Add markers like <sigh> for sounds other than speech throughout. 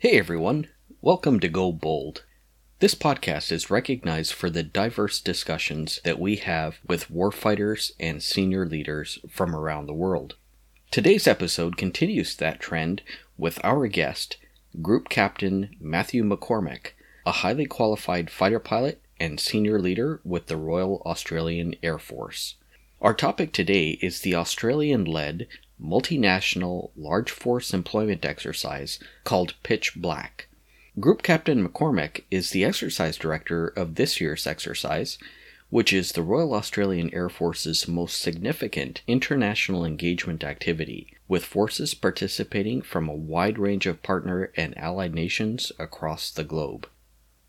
Hey everyone, welcome to Go Bold. This podcast is recognized for the diverse discussions that we have with warfighters and senior leaders from around the world. Today's episode continues that trend with our guest, Group Captain Matthew McCormack, a highly qualified fighter pilot and senior leader with the Royal Australian Air Force. Our topic today is the Australian led multinational large force employment exercise called Pitch Black. Group Captain McCormack is the exercise director of this year's exercise, which is the Royal Australian Air Force's most significant international engagement activity, with forces participating from a wide range of partner and allied nations across the globe.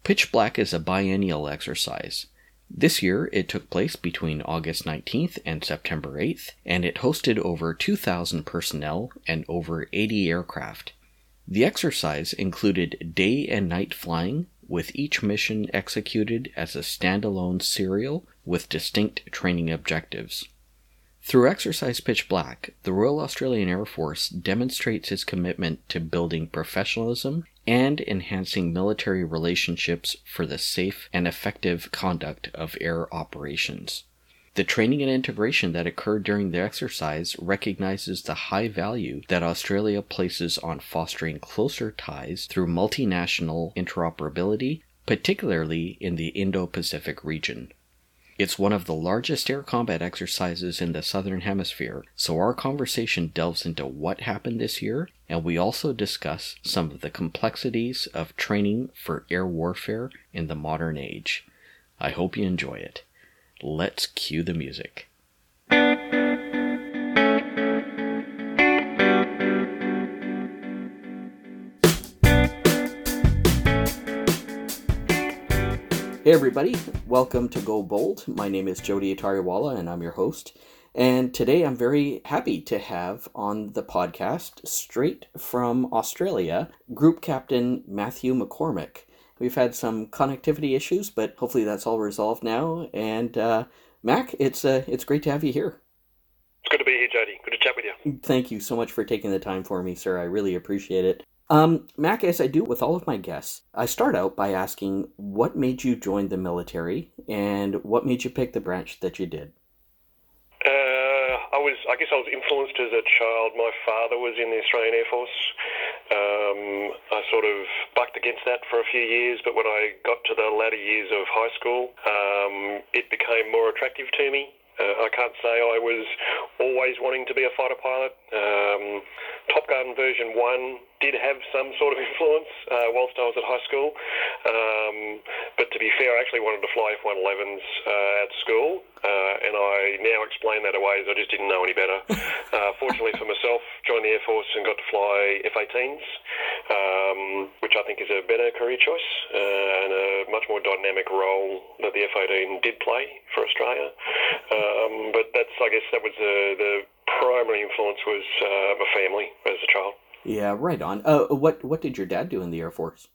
Pitch Black is a biennial exercise. This year, it took place between August 19th and September 8th, and it hosted over 2,000 personnel and over 80 aircraft. The exercise included day and night flying, with each mission executed as a standalone serial with distinct training objectives. Through Exercise Pitch Black, the Royal Australian Air Force demonstrates its commitment to building professionalism and enhancing military relationships for the safe and effective conduct of air operations. The training and integration that occurred during the exercise recognizes the high value that Australia places on fostering closer ties through multinational interoperability, particularly in the Indo Pacific region. It's one of the largest air combat exercises in the Southern Hemisphere, so our conversation delves into what happened this year, and we also discuss some of the complexities of training for air warfare in the modern age. I hope you enjoy it. Let's cue the music. Hey everybody, welcome to Go Bold. My name is Jody Atariwala and I'm your host. And today I'm very happy to have on the podcast, straight from Australia, Group Captain Matthew McCormack. We've had some connectivity issues, but hopefully that's all resolved now. And uh, Mac, it's uh, it's great to have you here. It's good to be here, Jody. Good to chat with you. Thank you so much for taking the time for me, sir. I really appreciate it. Um, Mac, as I do with all of my guests, I start out by asking what made you join the military and what made you pick the branch that you did? Uh, I was, I guess I was influenced as a child. My father was in the Australian Air Force. Um, I sort of bucked against that for a few years, but when I got to the latter years of high school, um, it became more attractive to me. Uh, I can't say I was always wanting to be a fighter pilot. Um, Top Gun version 1 did have some sort of influence uh, whilst I was at high school. Um, but to be fair, I actually wanted to fly F-111s uh, at school, uh, and I now explain that away as I just didn't know any better. <laughs> Uh, fortunately for myself, joined the Air Force and got to fly F-18s, um, which I think is a better career choice uh, and a much more dynamic role that the F-18 did play for Australia. Um, but that's, I guess, that was the, the primary influence was uh, my family as a child. Yeah, right on. Uh, what what did your dad do in the Air Force?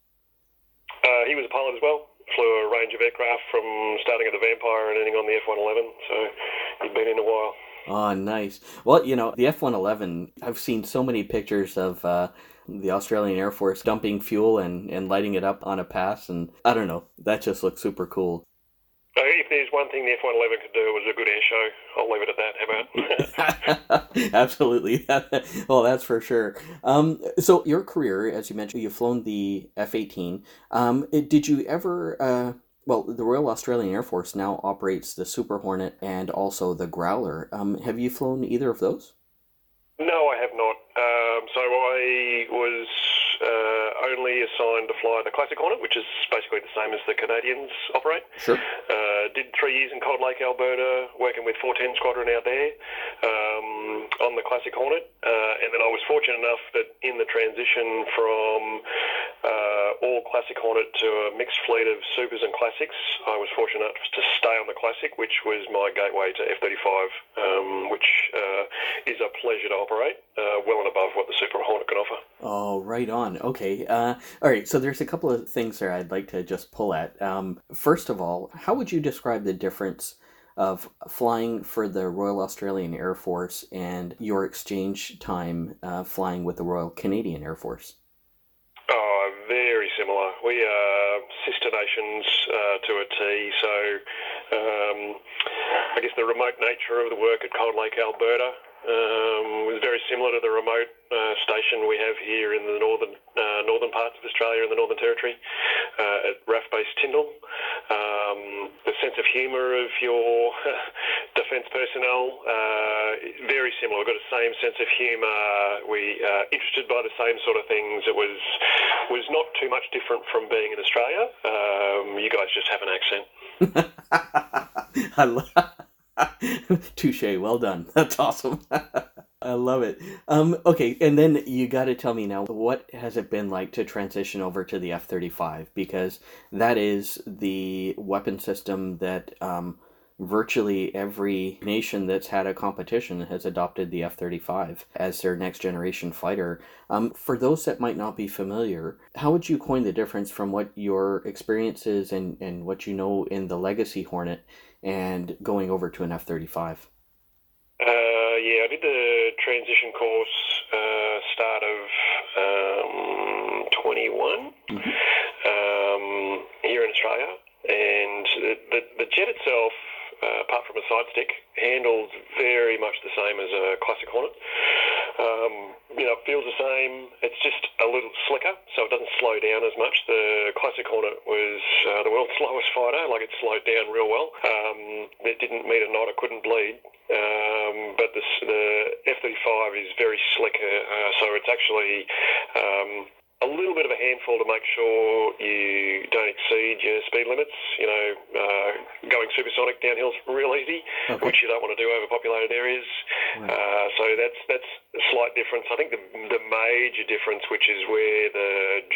Uh, he was a pilot as well. Flew a range of aircraft from starting at the Vampire and ending on the F-111. So he'd been in a while. Oh, nice. Well, you know, the F 111, I've seen so many pictures of uh, the Australian Air Force dumping fuel and, and lighting it up on a pass. And I don't know, that just looks super cool. If there's one thing the F-111 could do, it was a good air show. I'll leave it at that. How about? <laughs> Absolutely. <laughs> well, that's for sure. Um, so your career, as you mentioned, you've flown the F-18. Um, did you ever? Uh, well, the Royal Australian Air Force now operates the Super Hornet and also the Growler. Um, have you flown either of those? No, I have not. Um, so I was only assigned to fly the Classic Hornet, which is basically the same as the Canadians operate. Sure. Uh, did three years in Cold Lake, Alberta, working with 410 Squadron out there um, on the Classic Hornet. Uh, and then I was fortunate enough that in the transition from uh, all Classic Hornet to a mixed fleet of Supers and Classics, I was fortunate enough to stay on the Classic, which was my gateway to F-35, um, which uh, is a pleasure to operate, uh, well and above what the Super Hornet can offer. Oh, right on. Okay. Uh, all right. So there's a couple of things there I'd like to just pull at. Um, first of all, how would you describe the difference of flying for the Royal Australian Air Force and your exchange time uh, flying with the Royal Canadian Air Force? Oh, similar. We are sister nations uh, to a T. So um, I guess the remote nature of the work at Cold Lake, Alberta, um, was very similar to the remote uh, station we have here in the northern uh, northern parts of Australia in the Northern Territory uh, at RAAF Base Tindal. Um, the sense of humour of your <laughs> defence personnel uh, very similar. We've got the same sense of humour. We are interested by the same sort of things. It was was not too much different from being in Australia. Um, you guys just have an accent. <laughs> I love. <laughs> Touche. Well done. That's awesome. I love it. Um, okay, and then you got to tell me now, what has it been like to transition over to the F thirty five? Because that is the weapon system that um, virtually every nation that's had a competition has adopted the F 35 as their next generation fighter. Um, for those that might not be familiar, how would you coin the difference from what your experiences and, and what you know in the Legacy Hornet and going over to an F 35? Uh, yeah, I did the transition course uh, start of um, 21 mm-hmm. um, here in Australia. And the, the, jet itself uh, apart from a side stick, handles very much the same as a classic Hornet. Um, you know, it feels the same. It's just a little slicker, so it doesn't slow down as much. The classic Hornet was uh, the world's <laughs> slowest fighter. Like it slowed down real well. Um, it didn't meet a knot. It couldn't bleed. Um, but the, the F-35 is very slick, uh, so it's actually um, a little bit of a handful to make sure you don't exceed your speed limits. You know, uh, going supersonic downhill's real easy, okay. which you don't want to do over populated areas. Uh, so that's that's a slight difference. I think the the major difference, which is where the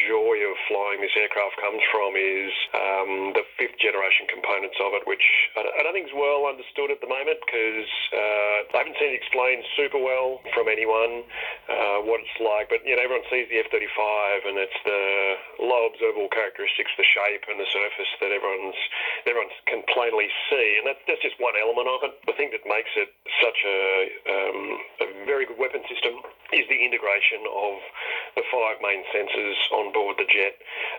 joy of flying this aircraft comes from, is um, the fifth generation components of it, which I don't think is well understood at the moment because uh, I haven't seen it explained super well from anyone uh, what it's like. But you know, everyone sees the F-35 and it's the low observable characteristics, the shape and the surface that everyone's everyone can plainly see, and that, that's just one element of it. The thing that makes it such a, um, a very good weapon system is the integration of the five main sensors on board the jet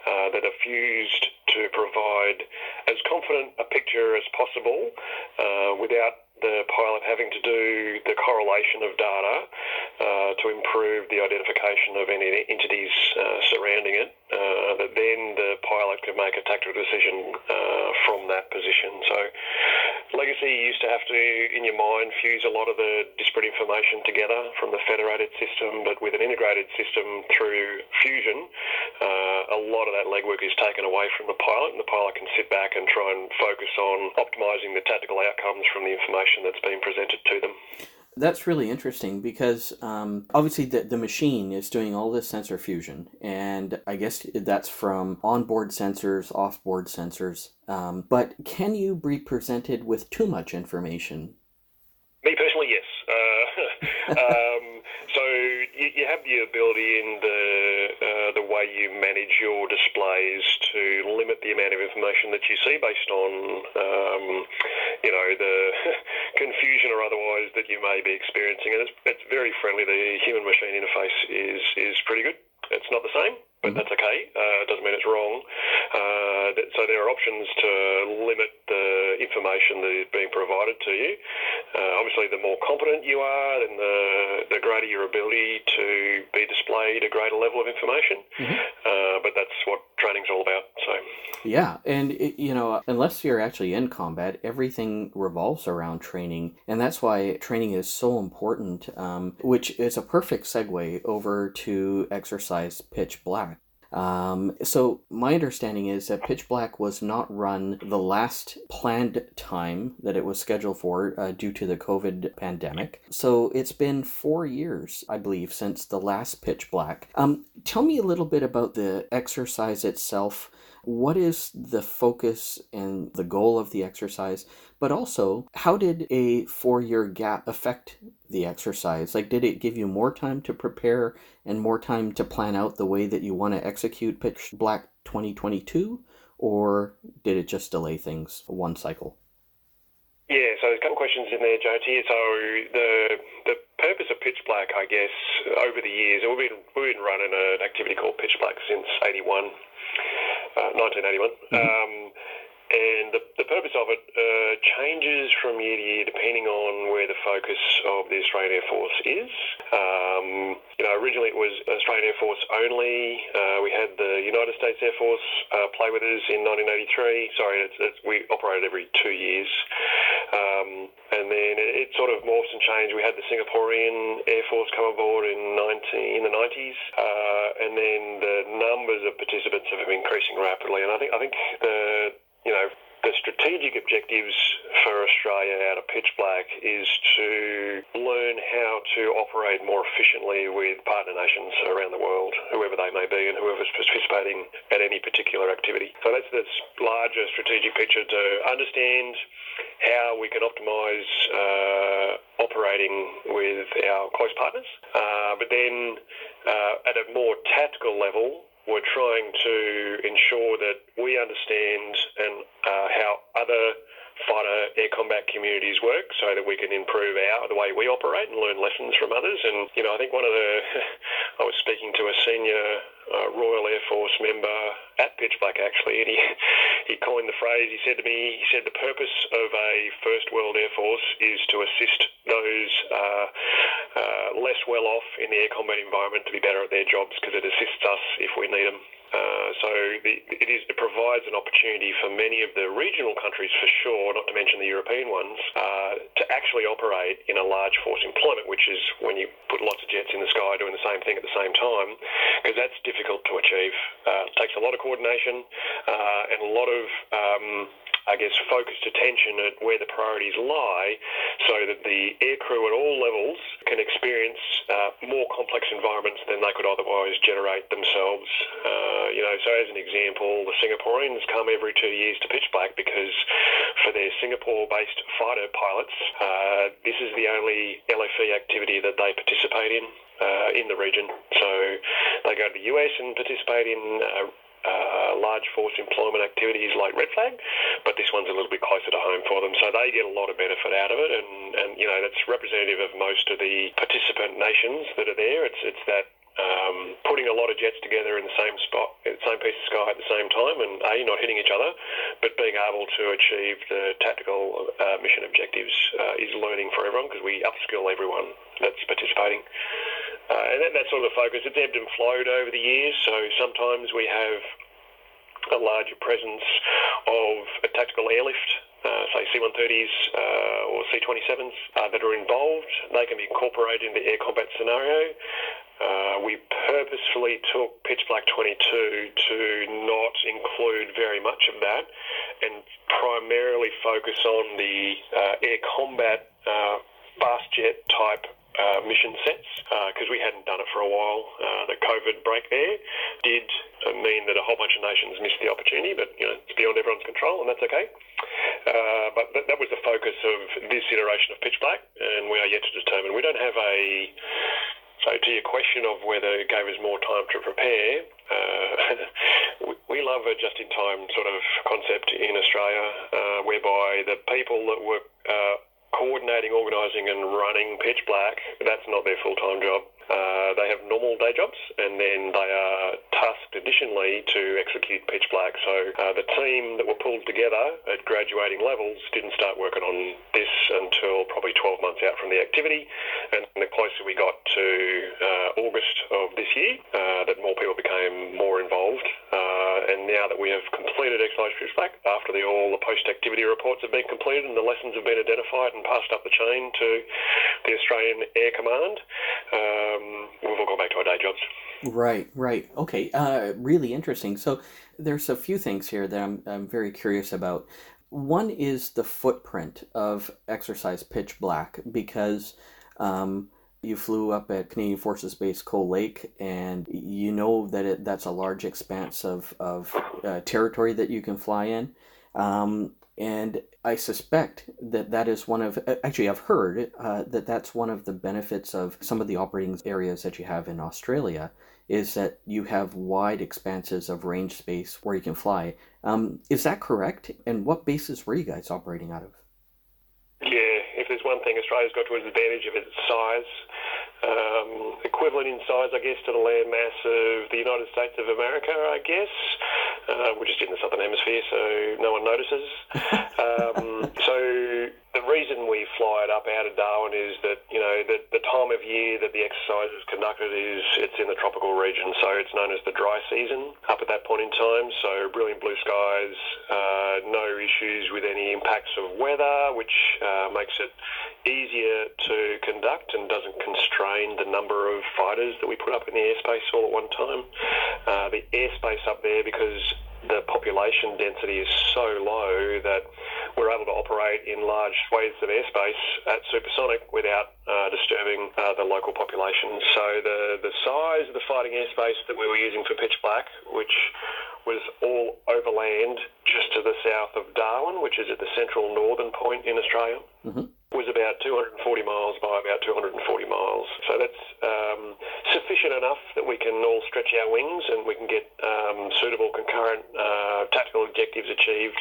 uh, that are fused to provide as confident a picture as possible uh, without the pilot having to do the correlation of data uh, to improve the identification of any entities uh, surrounding it, uh, that then the pilot could make a tactical decision uh, from that position. So Legacy used to have to, in your mind, fuse a lot of the disparate information together from the federated system, but with an integrated system through fusion, uh, a lot of that legwork is taken away from the pilot, and the pilot can sit back and try and focus on optimizing the tactical outcomes from the information that's being presented to them. That's really interesting because um, obviously the, the machine is doing all this sensor fusion, and I guess that's from onboard sensors, offboard sensors. Um, but can you be presented with too much information? Me personally, yes. Uh, <laughs> um, so you, you have the ability in the uh, the way you manage your displays to limit the amount of information that you see based on um, you know the <laughs> confusion or otherwise that you may be experiencing. And it's, it's very friendly. The human machine interface is is pretty good. It's not the same, but mm-hmm. that's okay. Uh, it doesn't mean it's wrong. Uh, that, so there are options to limit the information that is being provided to you. Uh, obviously, the more competent you are, then the, the greater your ability to be displayed a greater level of information. Mm-hmm. Uh, but that's what training's all about. So yeah, and it, you know, unless you're actually in combat, everything revolves around training, and that's why training is so important. Um, which is a perfect segue over to exercise pitch black um, so my understanding is that Pitch Black was not run the last planned time that it was scheduled for uh, due to the COVID pandemic. So it's been four years, I believe, since the last Pitch Black. Um, tell me a little bit about the exercise itself. What is the focus and the goal of the exercise? But also, how did a four year gap affect the exercise? Like, did it give you more time to prepare and more time to plan out the way that you want to execute Pitch Black 2022? Or did it just delay things one cycle? Yeah, so there's a couple of questions in there, JT. So the the purpose of Pitch Black, I guess, over the years, we've been we've been running an activity called Pitch Black since '81. uh, 1981. Mm-hmm. Um, and the, the purpose of it uh, changes from year to year depending on where the focus of the Australian Air Force is. Um, you know, originally it was Australian Air Force only. Uh, we had the United States Air Force uh, play with us in 1983. Sorry, it's, it's, we operated every two years. Um, and then it, it, sort of morphs and changed. We had the Singaporean Air Force come aboard in 19, in the 90s, uh, and then the numbers of participants have been increasing rapidly. And I think I think the you know, the strategic objectives for Australia out of pitch black is to learn how to operate more efficiently with partner nations around the world, whoever they may be and whoever's participating at any particular activity. So that's this larger strategic picture to understand how we can optimise uh, operating with our close partners, uh, but then uh, at a more tactical level, we're trying to ensure that we understand and uh, how other fighter air combat communities work so that we can improve our the way we operate and learn lessons from others. And you know, I think one of the <laughs> I was speaking to a senior uh, Royal Air Force member at Pitch Black actually, and he <laughs> he coined the phrase. He said to me, he said the purpose of a First World Air Force is to assist those uh, uh, less well off in the air combat environment to be better at their jobs because it assists us if we need them. Uh, so the, it, is, it provides an opportunity for many of the regional countries, for sure, not to mention the European ones, uh, to actually operate in a large force employment, which is when you put lots of jets in the sky doing the same thing at the same time, because that's difficult to achieve. Uh, it takes a lot of coordination uh, and a lot of um, I guess, focused attention at where the priorities lie so that the aircrew at all levels can experience uh, more complex environments than they could otherwise generate themselves. Uh, you know, so as an example, the Singaporeans come every two years to Pitch Black because for their Singapore-based fighter pilots, uh, this is the only LFE activity that they participate in. Uh, in the region. So they go to the US and participate in uh, large force employment activities like Red Flag, but this one's a little bit closer to home for them, so they get a lot of benefit out of it, and, and you know that's representative of most of the participant nations that are there. It's it's that um, putting a lot of jets together in the same spot, same piece of sky at the same time, and a not hitting each other, but being able to achieve the tactical uh, mission objectives uh, is learning for everyone because we upskill everyone that's participating. Uh, and that, sort of focus, it's ebbed and flowed over the years. So sometimes we have a larger presence of a tactical airlift uh, say C-130s uh, or C-27s uh, that are involved. They can be incorporated into the air combat scenario. Uh, we purposefully took Pitch Black 22 to not include very much of that and primarily focus on the uh, air combat fast jet type uh, mission sets because uh, we hadn't done it for a while. Uh, the COVID break there did uh, mean that a whole bunch of nations missed the opportunity, but you know it's beyond everyone's control, and that's okay. Uh, but that, that was the focus of this iteration of Pitch Black, and we are yet to determine. We don't have a so to your question of whether it gave us more time to prepare, uh, <laughs> we, we love a just-in-time sort of concept in Australia, uh, whereby the people that were uh, coordinating, organising, and running Pitch Black, that's not their full time job. Uh, they have normal day jobs, and then they are tasked additionally to execute Pitch Black. So uh, the team that were pulled together at graduating levels didn't start working on this until probably 12 months out from the activity. And the closer we got to uh, August of this year, uh, that more people became more involved. Uh, and now that we have completed Exercise Pitch Black, after the, all the post-activity reports have been completed and the lessons have been identified and passed up the chain to the Australian Air Command, um, we've all gone back to our day jobs. Right, right. Okay, uh, really interesting. So there's a few things here that I'm, I'm very curious about. One is the footprint of exercise pitch black because um, you flew up at Canadian Forces Base Cold Lake, and you know that it, that's a large expanse of, of uh, territory that you can fly in. Um, and I suspect that that is one of, actually, I've heard uh, that that's one of the benefits of some of the operating areas that you have in Australia is that you have wide expanses of range space where you can fly. Um, is that correct? And what bases were you guys operating out of? Yeah, if there's one thing Australia's got to its advantage of its size, um, equivalent in size, I guess, to the land mass of the United States of America, I guess. Uh, we're just in the southern hemisphere, so no one notices. <laughs> um, the reason we fly it up out of Darwin is that you know the, the time of year that the exercise is conducted is it's in the tropical region, so it's known as the dry season up at that point in time. So brilliant blue skies, uh, no issues with any impacts of weather, which uh, makes it easier to conduct and doesn't constrain the number of fighters that we put up in the airspace all at one time. Uh, the airspace up there because the population density is so low that we're able to operate in large swathes of airspace at supersonic without uh, disturbing uh, the local population. So the, the size of the fighting airspace that we were using for pitch black, which was all overland just to the south of Darwin, which is at the central northern point in Australia. Mm-hmm was about 240 miles by about 240 miles. So that's um, sufficient enough that we can all stretch our wings and we can get um, suitable concurrent uh, tactical objectives achieved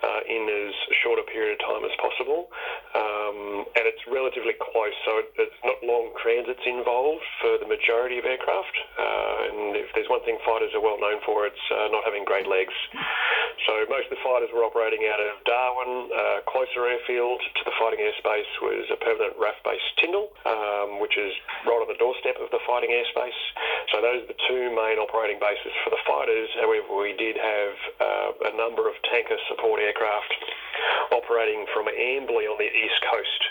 uh, in as short a period of time as possible. Um, and it's relatively close, so it, it's not long transits involved for the majority of aircraft. Uh, and if there's one thing fighters are well known for, it's uh, not having great legs. So most of the fighters were operating out of Darwin, uh, closer airfield to the fighting airspace was a permanent RAAF-based Tindal, um, which is right on the doorstep of the fighting airspace. So those are the two main operating bases for the fighters. However, we did have uh, a number of tanker support aircraft operating from Amberley on the east coast,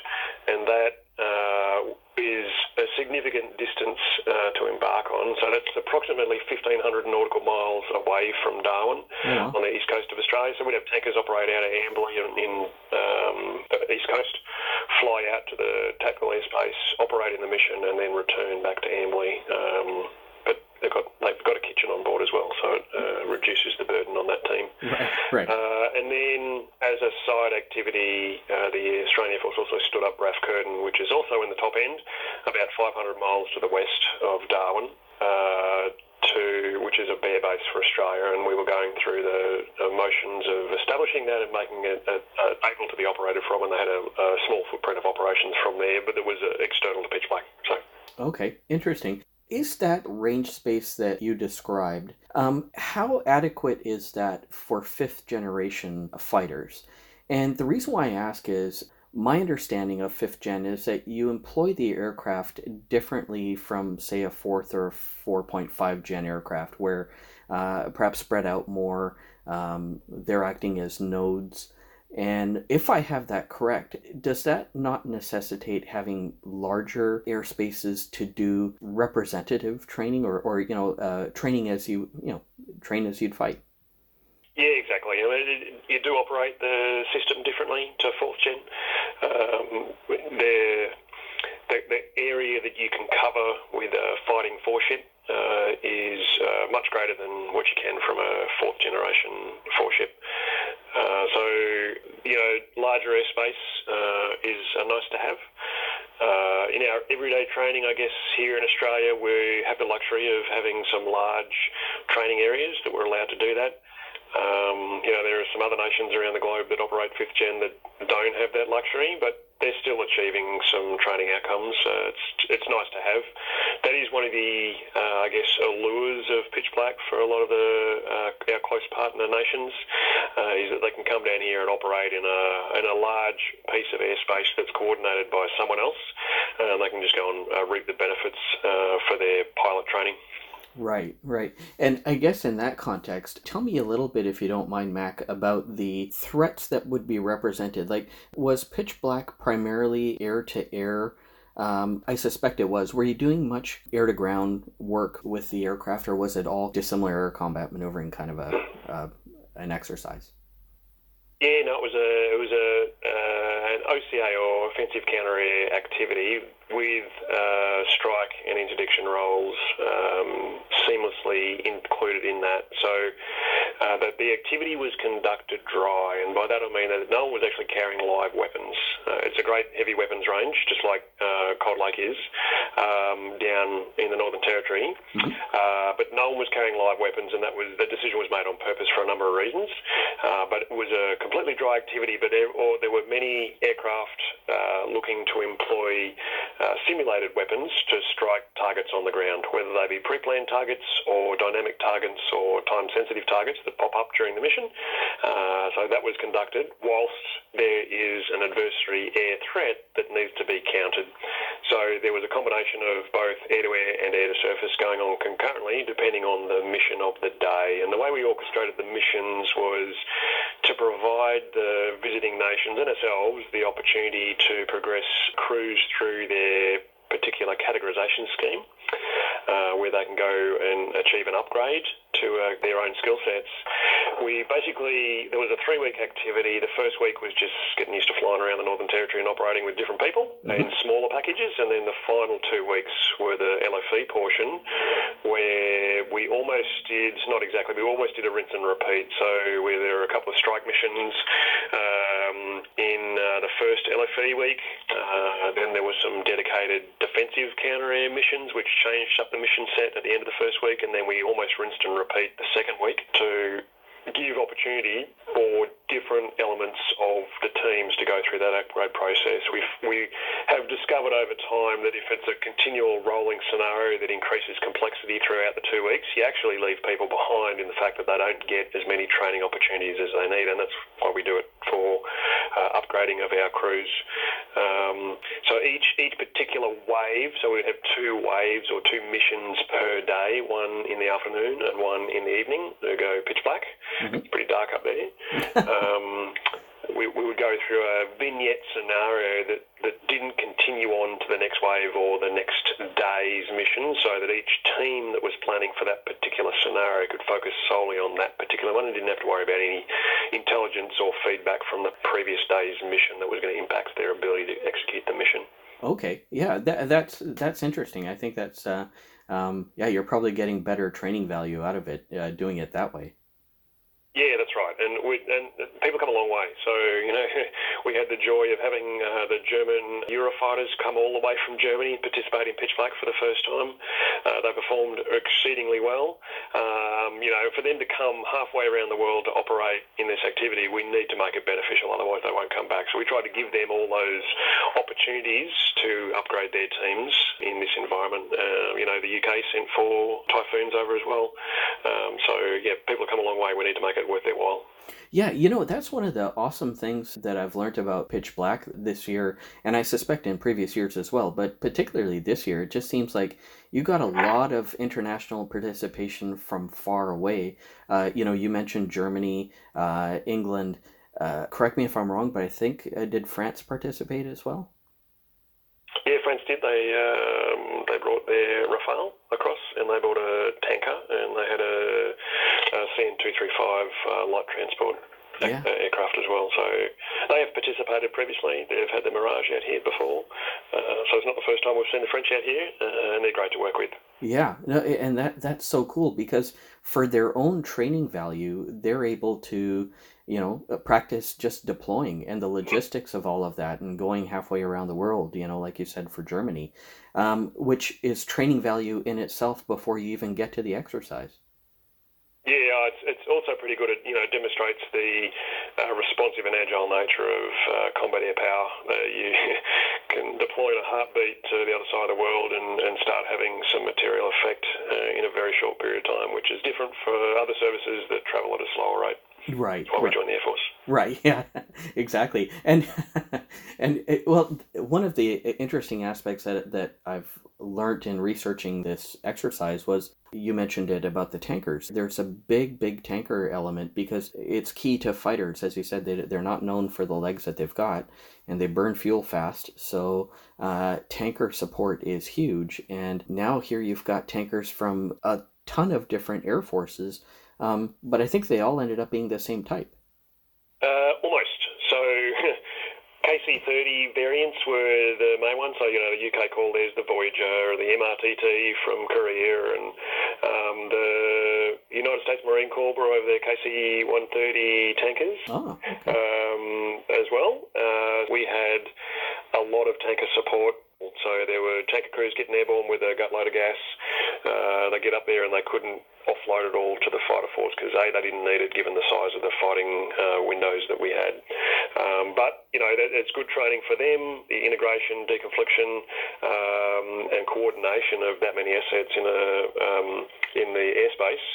and that uh, is a significant distance uh, to embark on. So that's approximately 1,500 nautical miles away from Darwin yeah. on the east coast of Australia. So we'd have tankers operate out of Amberley in, in um, the east coast, fly out to the tactical airspace, operate in the mission, and then return back to Amberley. Um, they've got they've got a kitchen on board as well, so it uh, reduces the burden on that team. Right. right. Uh, and then, as a side activity, uh, the Australian Air Force also stood up RAAF Curtin, which is also in the top end, about 500 miles to the west of Darwin. Uh, to which is a bare base for Australia, and we were going through the, motions of establishing that and making it able to be operated from, and they had a, a, small footprint of operations from there, but it was uh, external to pitch black. So. Okay, interesting. Is that range space that you described, um, how adequate is that for fifth generation fighters? And the reason why I ask is my understanding of fifth gen is that you employ the aircraft differently from, say, a fourth or 4.5 gen aircraft, where uh, perhaps spread out more. Um, they're acting as nodes. And if I have that correct, does that not necessitate having larger airspaces to do representative training or, or you know, uh, training as you, you know, train as you'd fight? Yeah, exactly. I mean, you do operate the system differently to fourth gen. Um, the, the, the area that you can cover with a fighting four ship uh, is uh, much greater than what you can from a fourth generation four ship. Uh, so, you know, larger airspace uh, is nice to have. Uh, in our everyday training, I guess here in Australia, we have the luxury of having some large training areas that we're allowed to do that. Um, you know, there are some other nations around the globe that operate fifth gen that don't have that luxury, but they're still achieving some training outcomes. Uh, it's it's nice to have. That is one of the, uh, I guess, allures of pitch black for a lot of the uh, our close partner nations, uh, is that they can come down here and operate in a in a large piece of airspace that's coordinated by someone else, and they can just go and uh, reap the benefits uh, for their pilot training. Right, right. And I guess in that context, tell me a little bit, if you don't mind, Mac, about the threats that would be represented. Like, was Pitch Black primarily air to air? I suspect it was. Were you doing much air to ground work with the aircraft, or was it all dissimilar air combat maneuvering kind of a uh, an exercise? Yeah, no, it was a it was a uh, an OCA or offensive counter air activity with uh, strike and interdiction roles um, seamlessly included in that. So uh, that the activity was conducted dry, and by that I mean that no one was actually carrying live weapons. Uh, it's a great heavy weapons range, just like uh, Cold Lake is, um, down in the Northern Territory, mm-hmm. uh, but no one was carrying live weapons, and that was the decision was made on purpose for a number of reasons. Uh, but it was a completely dry activity, but there, or there were many aircraft uh, looking to employ uh, simulated weapons to strike targets on the ground, whether they be pre-planned targets or dynamic targets or time-sensitive targets that pop up during the mission. Uh, so that was conducted whilst there is an adversary air threat that needs to be countered. So there was a combination of both air-to-air and air-to-surface going on concurrently, depending on the mission of the day. And the way we orchestrated the missions was to provide the visiting nations and ourselves the opportunity to progress crews through their particular categorisation scheme, uh, where they can go and achieve an upgrade to uh, their own skill sets. We basically, there was a three week activity. The first week was just getting used to flying around the Northern Territory and operating with different people mm-hmm. in smaller packages. And then the final two weeks were the LFE portion, where we almost did, not exactly, we almost did a rinse and repeat. So where there were a couple of strike missions um, in uh, the first LFE week, uh, then there was some dedicated defensive counter air missions, which changed up the mission set at the end of the first week, and then we almost rinsed and repeat the second week to give opportunity for different elements of the teams to go through that upgrade process. we we have discovered over time that if it's a continual rolling scenario that increases complexity throughout the two weeks, you actually leave people behind in the fact that they don't get as many training opportunities as they need, and that's why we do it for uh, upgrading of our crews. Um, so each each particular wave, so we have two waves or two missions per day, one in the afternoon and one in the evening. They go pitch black. Mm-hmm. It's pretty dark up there. <laughs> um, we, we would go through a vignette scenario that, that didn't continue on to the next wave or the next day's mission so that each team that was planning for that particular scenario could focus solely on that particular one and didn't have to worry about any intelligence or feedback from the previous day's mission that was going to impact their ability to execute the mission. Okay, yeah, that, that's that's interesting. I think that's uh, um, yeah, you're probably getting better training value out of it uh, doing it that way. Yeah, that's right, and we, and people come a long way. So you know, <laughs> we had the joy of having uh, the German Eurofighters come all the way from Germany participate in pitch black for the first time. Uh, they performed exceedingly well. Um, you know, for them to come halfway around the world to operate in this activity, we need to make it beneficial. Otherwise, they won't come back. So we try to give them all those opportunities to upgrade their teams in this environment. Uh, you know, the UK sent four typhoons over as well. Um, so yeah, people have come a long way. We need to make it worth their while. Yeah, you know, that's one of the awesome things that I've learned about Pitch Black this year, and I suspect in previous years as well, but particularly this year, it just seems like you got a lot of international participation from far away. Uh, you know, you mentioned Germany, uh, England. Uh, correct me if I'm wrong, but I think uh, did France participate as well? Yeah, France did. They um, they brought their Rafale across, and they brought a tanker, and they had a, a CN two three five uh, light transport yeah. aircraft as well. So they have participated previously. They've had the Mirage out here before, uh, so it's not the first time we've seen the French out here, uh, and they're great to work with. Yeah, no, and that that's so cool because for their own training value, they're able to you know uh, practice just deploying and the logistics of all of that and going halfway around the world you know like you said for germany um, which is training value in itself before you even get to the exercise yeah, it's, it's also pretty good. It you know demonstrates the uh, responsive and agile nature of uh, combat air power. Uh, you <laughs> can deploy in a heartbeat to the other side of the world and, and start having some material effect uh, in a very short period of time, which is different for other services that travel at a slower rate. Right. Right. we join the Air Force. Right. <laughs> Yeah. exactly. And <laughs> and it, well, one of the interesting aspects that that I've learned in researching this exercise was you mentioned it about the tankers. There's a big, big tanker element because it's key to fighters. As you said, they, they're not known for the legs that they've got and they burn fuel fast. So, uh, tanker support is huge. And now here you've got tankers from a ton of different air forces um, but I think they all ended up being the same type. Uh, almost. So <laughs> KC-30 variants were the main ones. So you know the UK call there's the Voyager, the MRTT from Korea, and um, the United States Marine Corps were over their KC-130 tankers oh, okay. um, as well. Uh, we had a lot of tanker support So there were tanker crews getting airborne with a gutload of gas. Uh, they get up there and they couldn't offload it all to the fighter force because a they didn't need it given the size of the fighting uh, windows that we had. Um, but you know that, it's good training for them. The integration, deconfliction, um, and coordination of that many assets in a um, in the airspace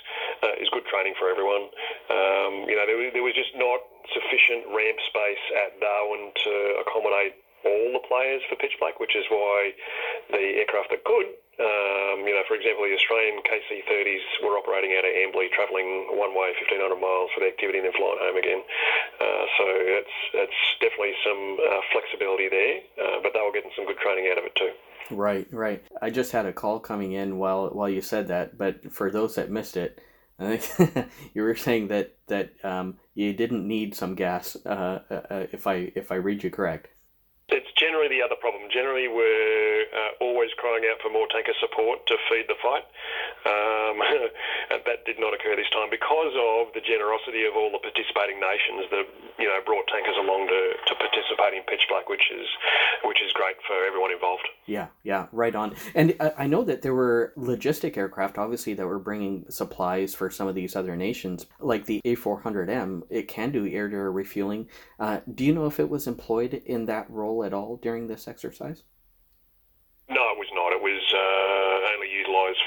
uh, is good training for everyone. Um, you know there, there was just not sufficient ramp space at Darwin to accommodate all the players for pitch black, which is why the aircraft that could, um, you know, for example, the Australian KC-30s were operating out of Amberley, travelling one way 1,500 miles for the activity and then flying home again. Uh, so it's it's definitely some uh, flexibility there, uh, but they were getting some good training out of it too. Right, right. I just had a call coming in while while you said that, but for those that missed it, <laughs> I think you were saying that that um, you didn't need some gas. Uh, uh, uh, if I if I read you correct. It's generally the other problem. Generally, we're uh, always crying out for more tanker support to feed the fight. Um, <laughs> that did not occur this time because of the generosity of all the participating nations that you know brought tankers along to, to participate in pitch black, which is which is great for everyone involved. Yeah, yeah, right on. And I know that there were logistic aircraft, obviously, that were bringing supplies for some of these other nations, like the A400M. It can do air-to-air refueling. Uh, do you know if it was employed in that role at all during this exercise? No, it was not. It was uh,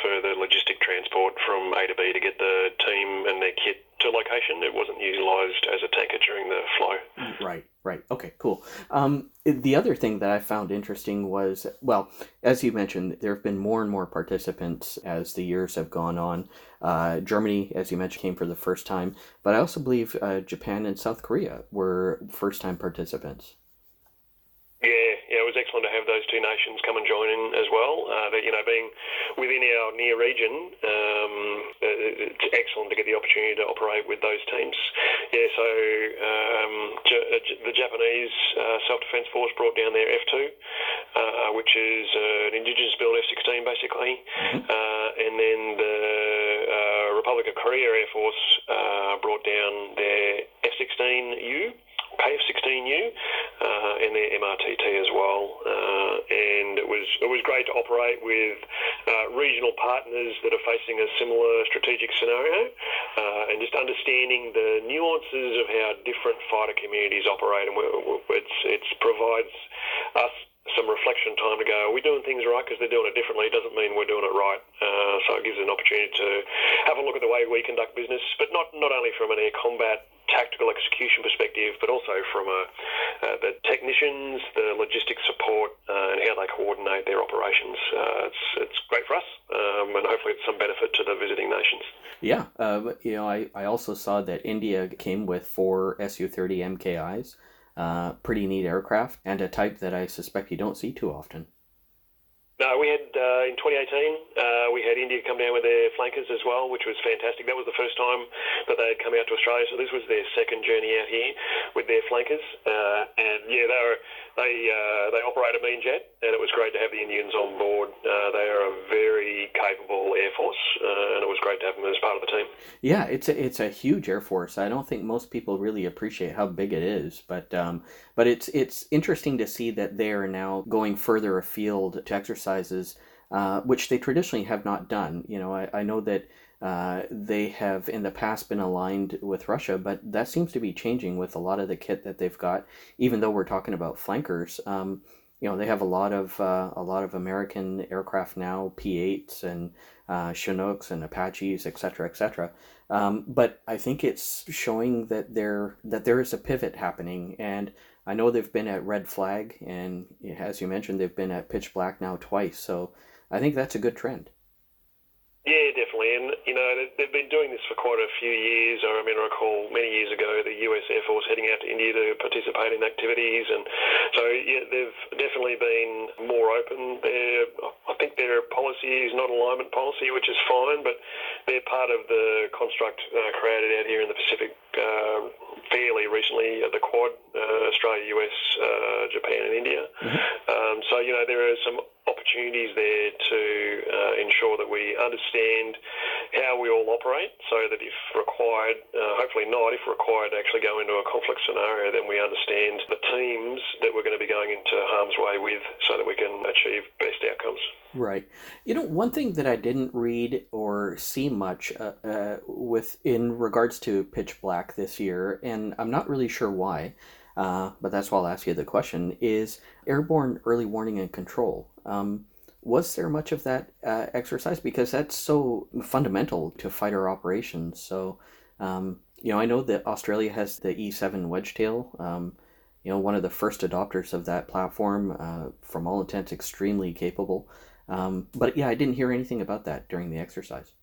for the logistic transport from A to B to get the team and their kit to location. It wasn't utilised as a tanker during the flow. Right, right. Okay, cool. Um, the other thing that I found interesting was, well, as you mentioned, there have been more and more participants as the years have gone on. Uh, Germany, as you mentioned, came for the first time, but I also believe uh, Japan and South Korea were first time participants. Yeah, yeah, it was excellent to have those two nations come and join in as well. Uh, that you know, being within our near region, um, it's excellent to get the opportunity to operate with those teams. Yeah, so um, J- uh, the Japanese uh, self-defense force brought down their F2, uh, which is uh, an indigenous built F-16 basically, mm-hmm. Uh, and then the Republic of Korea Air Force brought down their F-16U. KF-16U uh, and their MRTT as well. Uh, and it was it was great to operate with uh, regional partners that are facing a similar strategic scenario, uh, and just understanding the nuances of how different fighter communities operate. And it's it's provides us some reflection time to go, are we doing things right because they're doing it differently? It doesn't mean we're doing it right. Uh, so it gives an opportunity to have a look at the way we conduct business, but not, not only from an air combat tactical execution perspective, but also from a, uh, the technicians, the logistic support, uh, and how they coordinate their operations. Uh, it's, it's great for us, um, and hopefully it's some benefit to the visiting nations. Yeah, uh, you know, I, I also saw that India came with four Su-30 MKIs, uh, pretty neat aircraft, and a type that I suspect you don't see too often. No, we had uh, in 2018 uh, we had India come down with their flankers as well, which was fantastic. That was the first time that they had come out to Australia, so this was their second journey out here with their flankers. Uh, and yeah, they were they uh, they operate a mean jet, and it was great to have the Indians on board. Uh, they are a very capable air force, uh, and it was great to have them as part of the team. Yeah, it's a it's a huge air force. I don't think most people really appreciate how big it is, but um, but it's it's interesting to see that they are now going further afield to exercises, uh, which they traditionally have not done. You know, I, I know that uh, they have in the past been aligned with Russia, but that seems to be changing with a lot of the kit that they've got. Even though we're talking about flankers, um, you know, they have a lot of uh, a lot of American aircraft now, P-8s and uh, Chinooks and Apaches, etc., etc. Um, but I think it's showing that there that there is a pivot happening, and I know they've been at Red Flag, and as you mentioned, they've been at Pitch Black now twice. So I think that's a good trend. Yeah, definitely. And, you know, they've been doing this for quite a few years. I mean, I recall many years ago the US Air Force heading out to India to participate in activities. And so, yeah, they've definitely been more open. They're, I think their policy is not alignment policy, which is fine, but they're part of the construct uh, created out here in the Pacific uh, fairly recently, uh, the Quad, uh, Australia, US, uh, Japan, and India. Mm-hmm. Um, so, you know, there are some opportunities there to uh, ensure that we understand how we all operate so that if required, uh, hopefully not, if required to actually go into a conflict scenario, then we understand the teams that we're going to be going into harm's way with so that we can achieve best outcomes. Right. You know, one thing that I didn't read or see much uh, uh, with in regards to Pitch Black this year, and I'm not really sure why, uh, but that's why I'll ask you the question, is airborne early warning and control. Um, was there much of that uh, exercise? Because that's so fundamental to fighter operations. So, um, you know, I know that Australia has the E7 Wedgetail. Um, you know, one of the first adopters of that platform, uh, from all intents, extremely capable. Um, but yeah, I didn't hear anything about that during the exercise.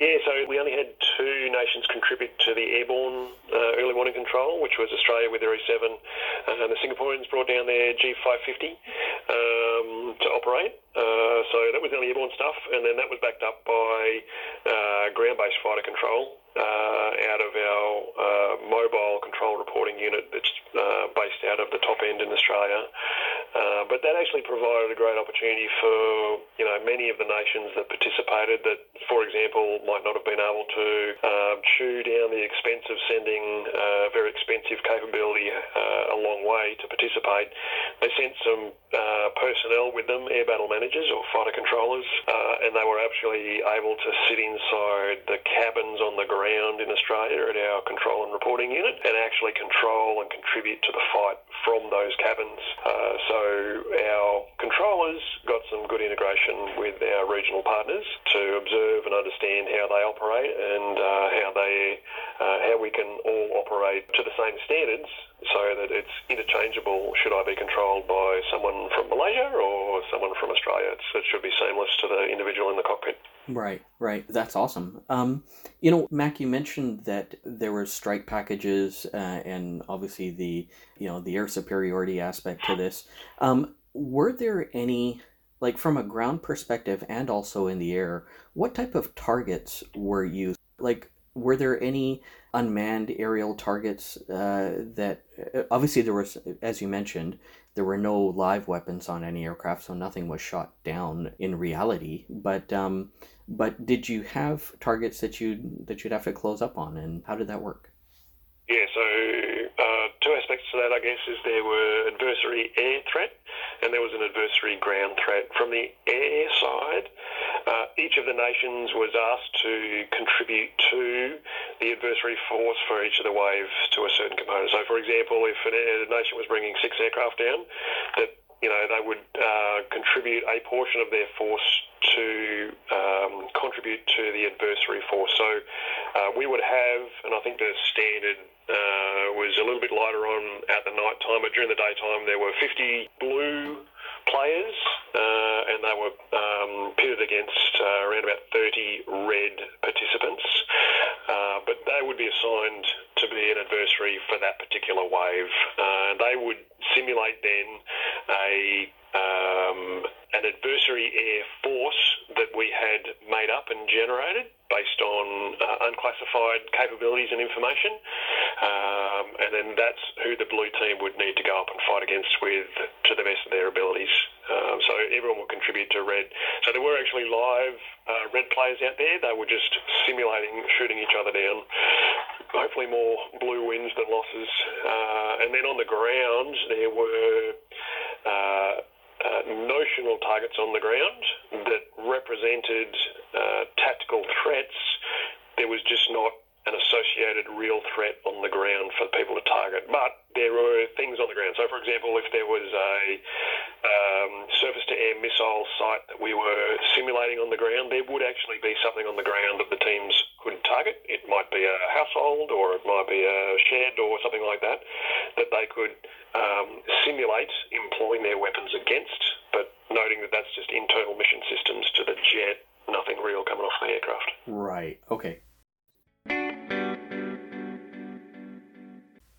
Yeah, so we only had two nations contribute to the airborne uh, early warning control, which was Australia with their E7, uh, and the Singaporeans brought down their G550 um, to operate. Uh, so that was the only airborne stuff, and then that was backed up by uh, ground-based fighter control uh, out of our uh, mobile control reporting unit that's based out of the top end in Australia. But that actually provided a great opportunity for you know many of the nations that participated that, for example, might not have been able to uh, chew down the expense of sending uh, very expensive capability uh, a long way to participate. They sent some uh, personnel with them, air battle managers or fighter controllers, uh, and they were actually able to sit inside the cabins on the ground in Australia at our control and reporting unit and actually control and contribute to the fight from those cabins. Uh, so our controllers got some good integration with our regional partners to observe and understand how they operate and uh, how they uh, how we can all operate to the same standards so that it's interchangeable should I be controlled by someone from Malaysia or someone from Australia. It's, it should be seamless to the individual in the cockpit. Right, right. That's awesome. Um, you know, Mac, you mentioned that there were strike packages uh, and obviously the you know the air superiority aspect to this. Um, were there any like from a ground perspective and also in the air, what type of targets were used? Like, were there any unmanned aerial targets uh, that obviously there was, as you mentioned, there were no live weapons on any aircraft, so nothing was shot down in reality. But um, but did you have targets that you that you'd have to close up on, and how did that work? Yeah, so uh, two aspects to that, I guess, is there were adversary air threat and there was an adversary ground threat. From the air side, uh, each of the nations was asked to contribute to the adversary force for each of the waves to a certain component. So, for example, if a nation was bringing six aircraft down, that you know they would uh, contribute a portion of their force to um, contribute to the adversary force. So uh, we would have, and I think the standard uh, was a little bit lighter on at the night time, but during the daytime there were 50 blue players, uh, and they were um, pitted against uh, around about 30 red participants. Uh, but they would be assigned to be an adversary for that particular wave. Uh, they would simulate then a um, an adversary air force that we had made up and generated based on uh, unclassified capabilities and information. Um, and then that's who the blue team would need to go up and fight against with to the best of their abilities. Um, so everyone will contribute to red. So there were actually live uh, red players out there. They were just simulating shooting each other down. Hopefully more blue wins than losses. Uh, and then on the ground there were. Uh, uh, notional targets on the ground that represented uh, tactical threats. There was just not an associated real threat on the ground for people to target. But there were things on the ground. So, for example, if there was a um, surface to air missile site that we were simulating on the ground, there would actually be something on the ground that the teams could target. It might be a household or it might be a shed or something like that, that they could um, simulate employing their weapons against, but noting that that's just internal mission systems to the jet, nothing real coming off the aircraft. Right. Okay.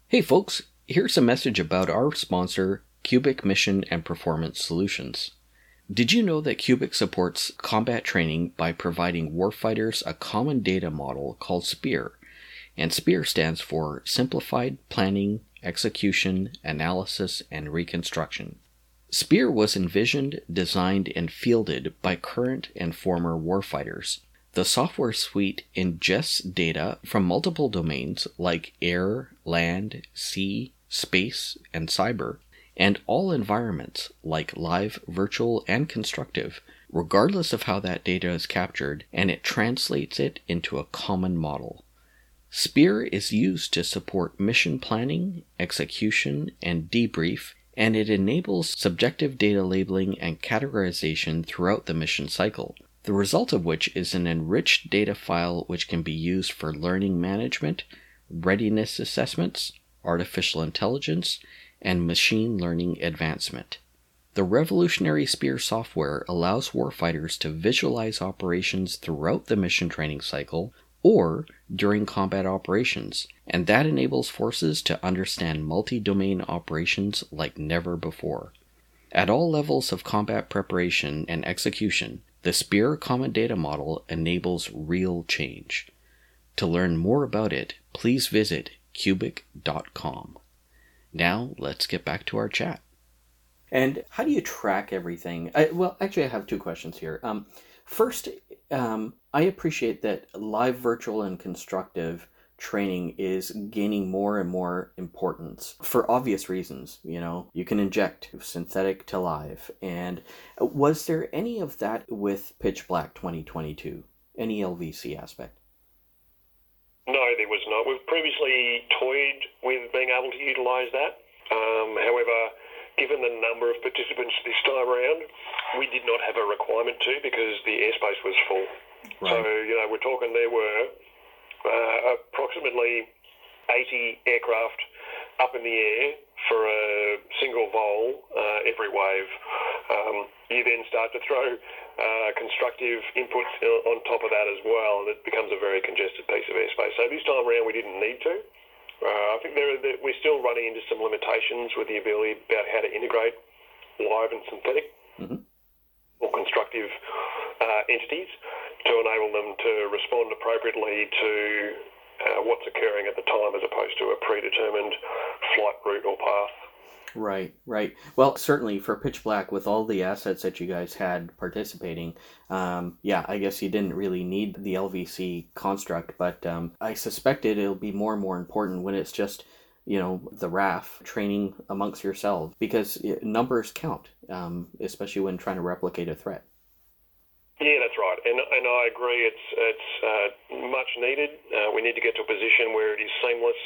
Hey folks, here's a message about our sponsor, Cubic Mission and Performance Solutions. Did you know that Cubic supports combat training by providing warfighters a common data model called SPEAR? And SPEAR stands for Simplified Planning, Execution, Analysis, and Reconstruction. Spear was envisioned, designed, and fielded by current and former warfighters. The software suite ingests data from multiple domains like air, land, sea, space, and cyber, and all environments like live, virtual, and constructive, regardless of how that data is captured, and it translates it into a common model. Spear is used to support mission planning, execution, and debrief, and it enables subjective data labeling and categorization throughout the mission cycle the result of which is an enriched data file which can be used for learning management, readiness assessments, artificial intelligence, and machine learning advancement. The revolutionary Spear software allows warfighters to visualize operations throughout the mission training cycle or during combat operations, and that enables forces to understand multi domain operations like never before. At all levels of combat preparation and execution, the Spear Common Data Model enables real change. To learn more about it, please visit cubic.com. Now, let's get back to our chat. And how do you track everything? I, well, actually, I have two questions here. Um, first, um, I appreciate that live, virtual, and constructive training is gaining more and more importance for obvious reasons. You know, you can inject synthetic to live. And was there any of that with Pitch Black 2022? Any LVC aspect? No, there was not. We've previously toyed with being able to utilise that. Um, however, given the number of participants this time around, we did not have a requirement to because the airspace was full. Right. So, you know, we're talking there were uh, approximately 80 aircraft up in the air for a single vul uh, every wave. Um, you then start to throw uh, constructive inputs on top of that as well, and it becomes a very congested piece of airspace. So this time around, we didn't need to. Uh, I think there, there, we're still running into some limitations with the ability about how to integrate live and synthetic mm-hmm. or constructive uh, entities to enable them to respond appropriately to uh, what's occurring at the time as opposed to a predetermined flight route or path. Right, right. Well, certainly for Pitch Black, with all the assets that you guys had participating, um, yeah, I guess you didn't really need the LVC construct, but um, I suspected it'll be more and more important when it's just, you know, the RAAF training amongst yourselves because numbers count, um, especially when trying to replicate a threat. Yeah, that's right, and and I agree. It's it's uh, much needed. Uh, we need to get to a position where it is seamless,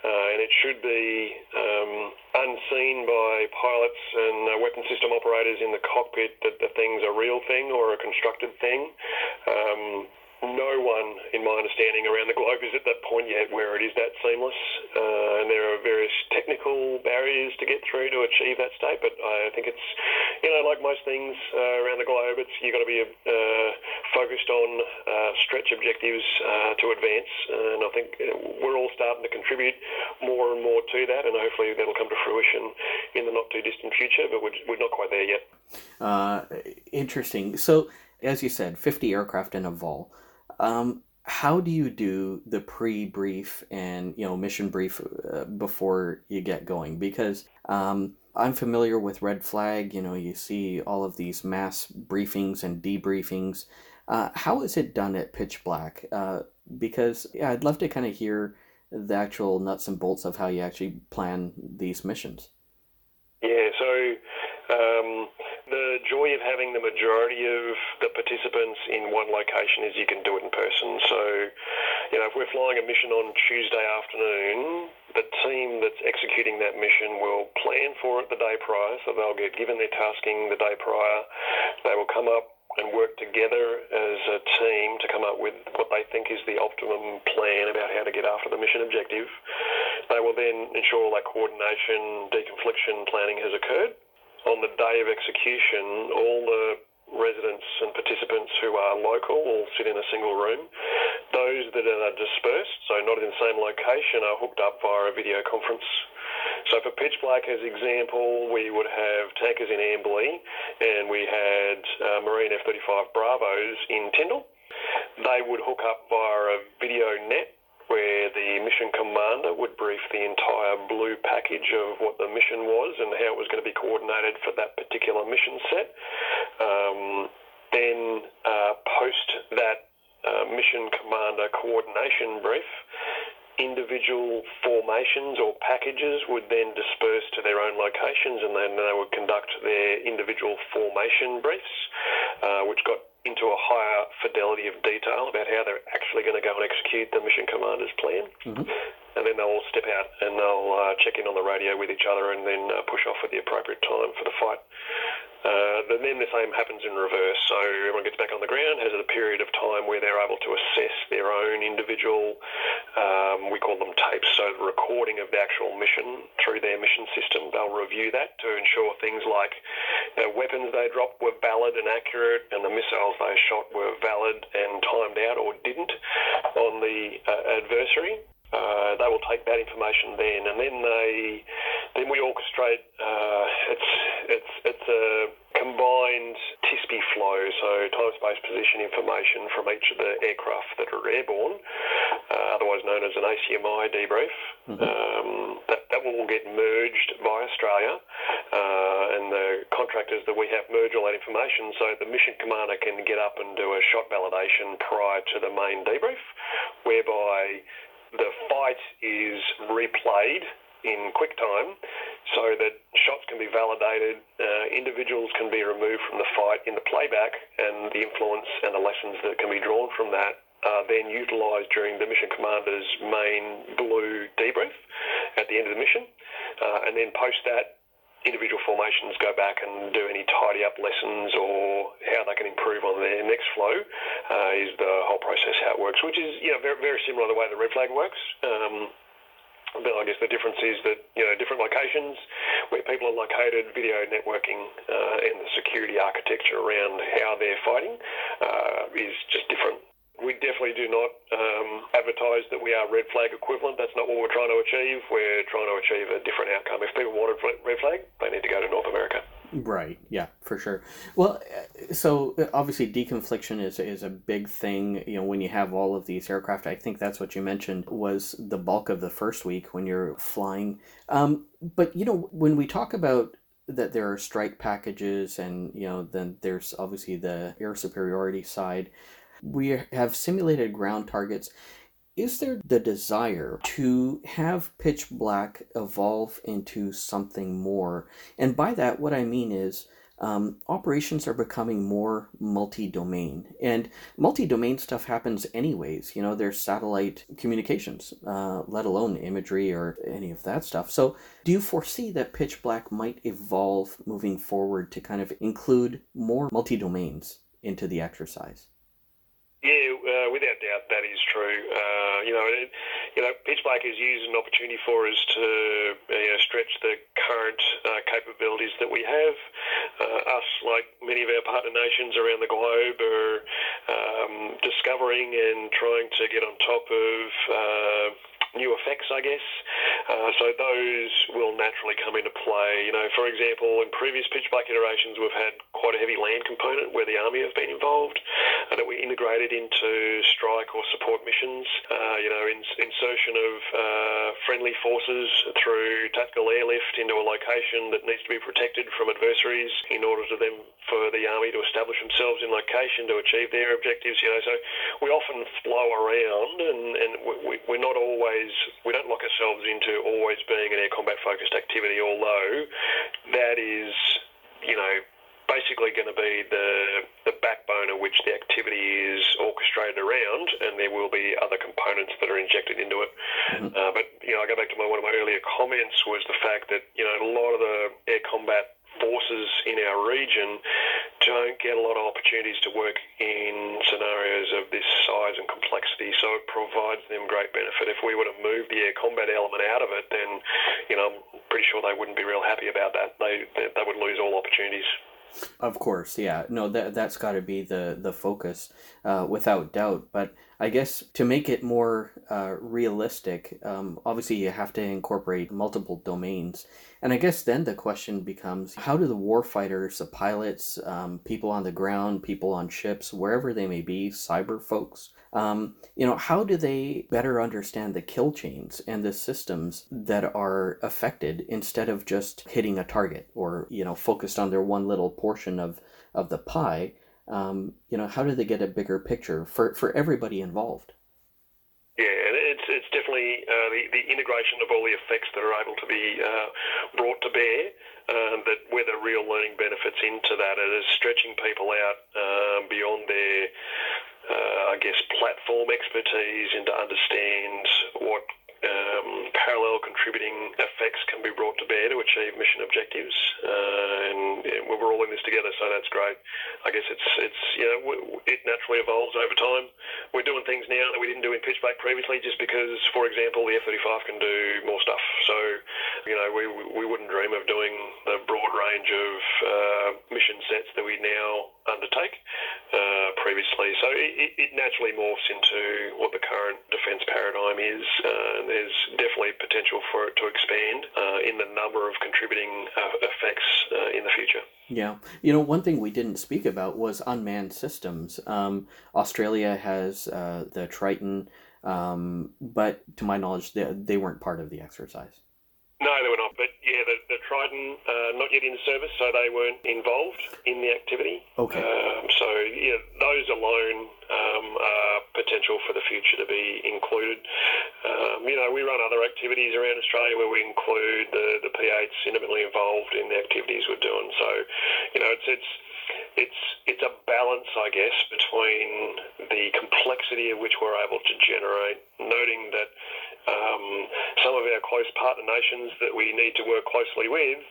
uh, and it should be um, unseen by pilots and uh, weapon system operators in the cockpit that the thing's a real thing or a constructed thing. Um, no one, in my understanding, around the globe is at that point yet where it is that seamless. Uh, and there are various technical barriers to get through to achieve that state. But I think it's, you know, like most things uh, around the globe, it's you've got to be uh, focused on uh, stretch objectives uh, to advance. And I think we're all starting to contribute more and more to that, and hopefully that'll come to fruition in the not too distant future. But we're, we're not quite there yet. Uh, interesting. So, as you said, 50 aircraft in a vul. Um, how do you do the pre-brief and you know mission brief uh, before you get going? Because um, I'm familiar with Red Flag. You know, you see all of these mass briefings and debriefings. Uh, how is it done at Pitch Black? Uh, because yeah, I'd love to kind of hear the actual nuts and bolts of how you actually plan these missions. Yeah, so um, the joy of having the majority of the participants in one location is you can do it in person. So, you know, if we're flying a mission on Tuesday afternoon, the team that's executing that mission will plan for it the day prior. So they'll get given their tasking the day prior. They will come up and work together as a team to come up with what they think is the optimum plan about how to get after the mission objective. They will then ensure all that coordination, deconfliction planning has occurred on the day of execution, all the residents and participants who are local will sit in a single room. Those that are dispersed, so not in the same location, are hooked up via a video conference. So for Pitch Black, as example, we would have tankers in Amberley and we had uh, Marine F-35 Bravos in Tindal. They would hook up via a video net where the mission commander would brief the entire blue package of what the mission was and how it was going to be coordinated for that particular mission set. Um, then uh, post that uh, mission commander coordination brief, individual formations or packages would then disperse to their own locations and then they would conduct their individual formation briefs, uh, which got into a higher fidelity of detail about how they're actually going to go and execute the mission commander's plan. Mm-hmm. And then they'll all step out and they'll uh, check in on the radio with each other and then uh, push off at the appropriate time for the fight. Uh, then the same happens in reverse. So everyone gets back on the ground, has a period of time where they're able to assess their own individual, um, we call them tapes, so the recording of the actual mission through their mission system. They'll review that to ensure things like the weapons they dropped were valid and accurate, and the missiles they shot were valid and timed out or didn't on the uh, adversary. Uh, they will take that information then, and then they then we orchestrate. Uh, it's it's it's a combined TSPI flow, so time, space, position information from each of the aircraft that are airborne, uh, otherwise known as an ACMI debrief. Mm-hmm. Um, that, that will all get merged by Australia, uh, and the contractors that we have merge all that information, so the mission commander can get up and do a shot validation prior to the main debrief, whereby the fight is replayed in quick time so that shots can be validated, uh, individuals can be removed from the fight in the playback, and the influence and the lessons that can be drawn from that are then utilised during the mission commander's main blue debrief at the end of the mission. Uh, and then post that, individual formations go back and do any tidy up lessons or how they can improve on their next flow uh, is the whole process how it works, which is you know very, very similar to the way the red flag works. Um, but I guess the difference is that you know different locations where people are located, video networking uh, and the security architecture around how they're fighting uh, is just different we definitely do not um, advertise that we are red flag equivalent. That's not what we're trying to achieve. We're trying to achieve a different outcome. If people wanted red flag, they need to go to North America. Right. Yeah, for sure. Well, uh, so uh, obviously deconfliction is is a big thing. You know, when you have all of these aircraft, I think that's what you mentioned was the bulk of the first week when you're flying. Um, but you know, when we talk about that there are strike packages and you know then there's obviously the air superiority side we have simulated ground targets. Is there the desire to have pitch black evolve into something more? And by that, what I mean is um, operations are becoming more multi-domain. And multi-domain stuff happens anyways you know there's satellite communications uh, let alone imagery or any of that stuff. So do you foresee that pitch black might evolve moving forward to kind of include more multi-domains into the exercise yeah, uh, without doubt, that is true. Uh, you know, it, you know, pitch black is used an opportunity for us to you know, stretch the current uh, capabilities that we have. Uh, us, like many of our partner nations around the globe, are um, discovering and trying to get on top of uh, new effects, I guess. Uh, so those will naturally come into play. You know, for example, in previous pitch black iterations, we've had quite a heavy land component where the army have been involved that we integrated into strike or support missions. Uh, you know, in, insertion of uh, friendly forces through tactical airlift into a location that needs to be protected from adversaries in order to them for the army to establish themselves in location to achieve their objectives. You know, so we often flow around and, and we, we're not always we don't lock ourselves into always being an air combat focused activity, although that is, you know, basically going to be the the backbone of which the activity is orchestrated around, and there will be other components that are injected into it. Mm-hmm. Uh, but you know, I go back to my, one of my earlier comments was the fact that you know a lot of the air combat forces in our region don't get a lot of opportunities to work in scenarios of this size and complexity, so it provides them great benefit. If we were to move the air combat element out of it, then, you know, I'm pretty sure they wouldn't be real happy about that. They, they, they would lose all opportunities. Of course, yeah. No, that that's got to be the the focus, uh, without doubt. But I guess to make it more uh, realistic, um, obviously you have to incorporate multiple domains, and I guess then the question becomes: How do the warfighters, the pilots, um, people on the ground, people on ships, wherever they may be, cyber folks, Um, you know, how do they better understand the kill chains and the systems that are affected instead of just hitting a target or you know focused on their one little portion of of the pie? Um, you know, how do they get a bigger picture for for everybody involved? Yeah, it's it's definitely uh, the the integration of all the effects that are able to be uh, brought to bear. Um, that where the real learning benefits into that, it is stretching people out um, beyond their Uh, I guess, platform expertise and to understand what um, parallel contributing effects can be brought to bear to achieve mission objectives. Uh, and, we're all in this together, so that's great. I guess it's it's you know it naturally evolves over time. We're doing things now that we didn't do in Pitch Black previously, just because, for example, the F-35 can do more stuff. So you know we we wouldn't dream of doing the broad range of uh, mission sets that we now undertake uh, previously. So it, it, naturally morphs into what the current defence paradigm is. There's definitely potential for it to expand uh, in the number of contributing uh, effects uh, in the future. Yeah. You know, one thing we didn't speak about was unmanned systems. Um, Australia has uh, the Triton, um, but to my knowledge, they, they weren't part of the exercise. No, they were not. But yeah, the, the Triton uh, not yet in service, so they weren't involved in the activity. Okay. Um, so yeah, those alone um, are potential for the future to be included. Um, you know, we run other activities around Australia where we include the the P8s intimately involved in the activities we're doing. So, you know, it's it's it's it's a balance, I guess, between the complexity of which we're able to generate, noting that um, some of our close partner nations that we need to work closely with,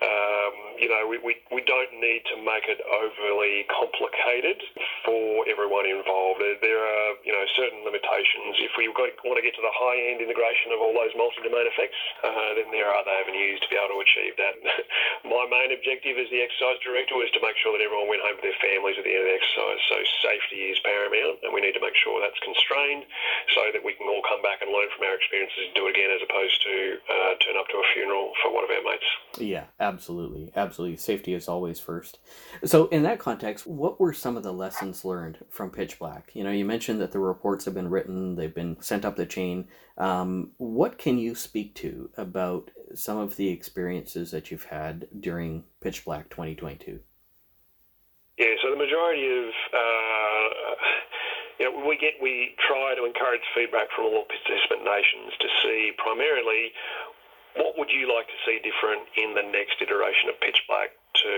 um, you know, we, we, we don't need to make it overly complicated for everyone involved. There, are, you know, certain limitations. If we want to get to the high-end integration of all those multi-domain effects, uh, then there are other avenues to be able to achieve that. <laughs> My main objective as the exercise director was to make sure that everyone went home to their families at the end of the exercise. So safety is paramount, and we need to make sure that's constrained so that we can all come back and learn from our experiences and do it again as opposed to uh, turn up to a funeral for one of our mates. Yeah, absolutely. Absolutely. Safety is always first. So, in that context, what were some of the lessons learned from Pitch Black? You know, you mentioned that the reports have been written, they've been sent up the chain. Um, what can you speak to about some of the experiences that you've had during Pitch Black 2022? Yeah, so the majority of uh, you know, we get we try to encourage feedback from all participant nations to see primarily what would you like to see different in the next iteration of Pitch Black to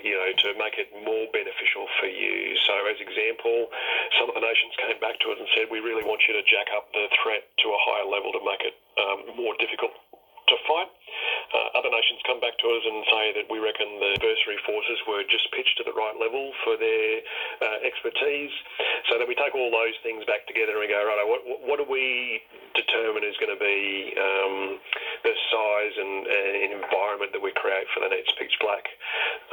you know to make it more beneficial for you. So, as example, some of the nations came back to us and said, "We really want you to jack up the threat to a higher level to make it um, more difficult to fight." Uh, other nations come back to us and say that we reckon the adversary forces were just pitched at the right level for their uh, expertise. So that we take all those things back together and we go, right, what, what do we determine is going to be um, the size and, and, environment that we create for the next pitch black?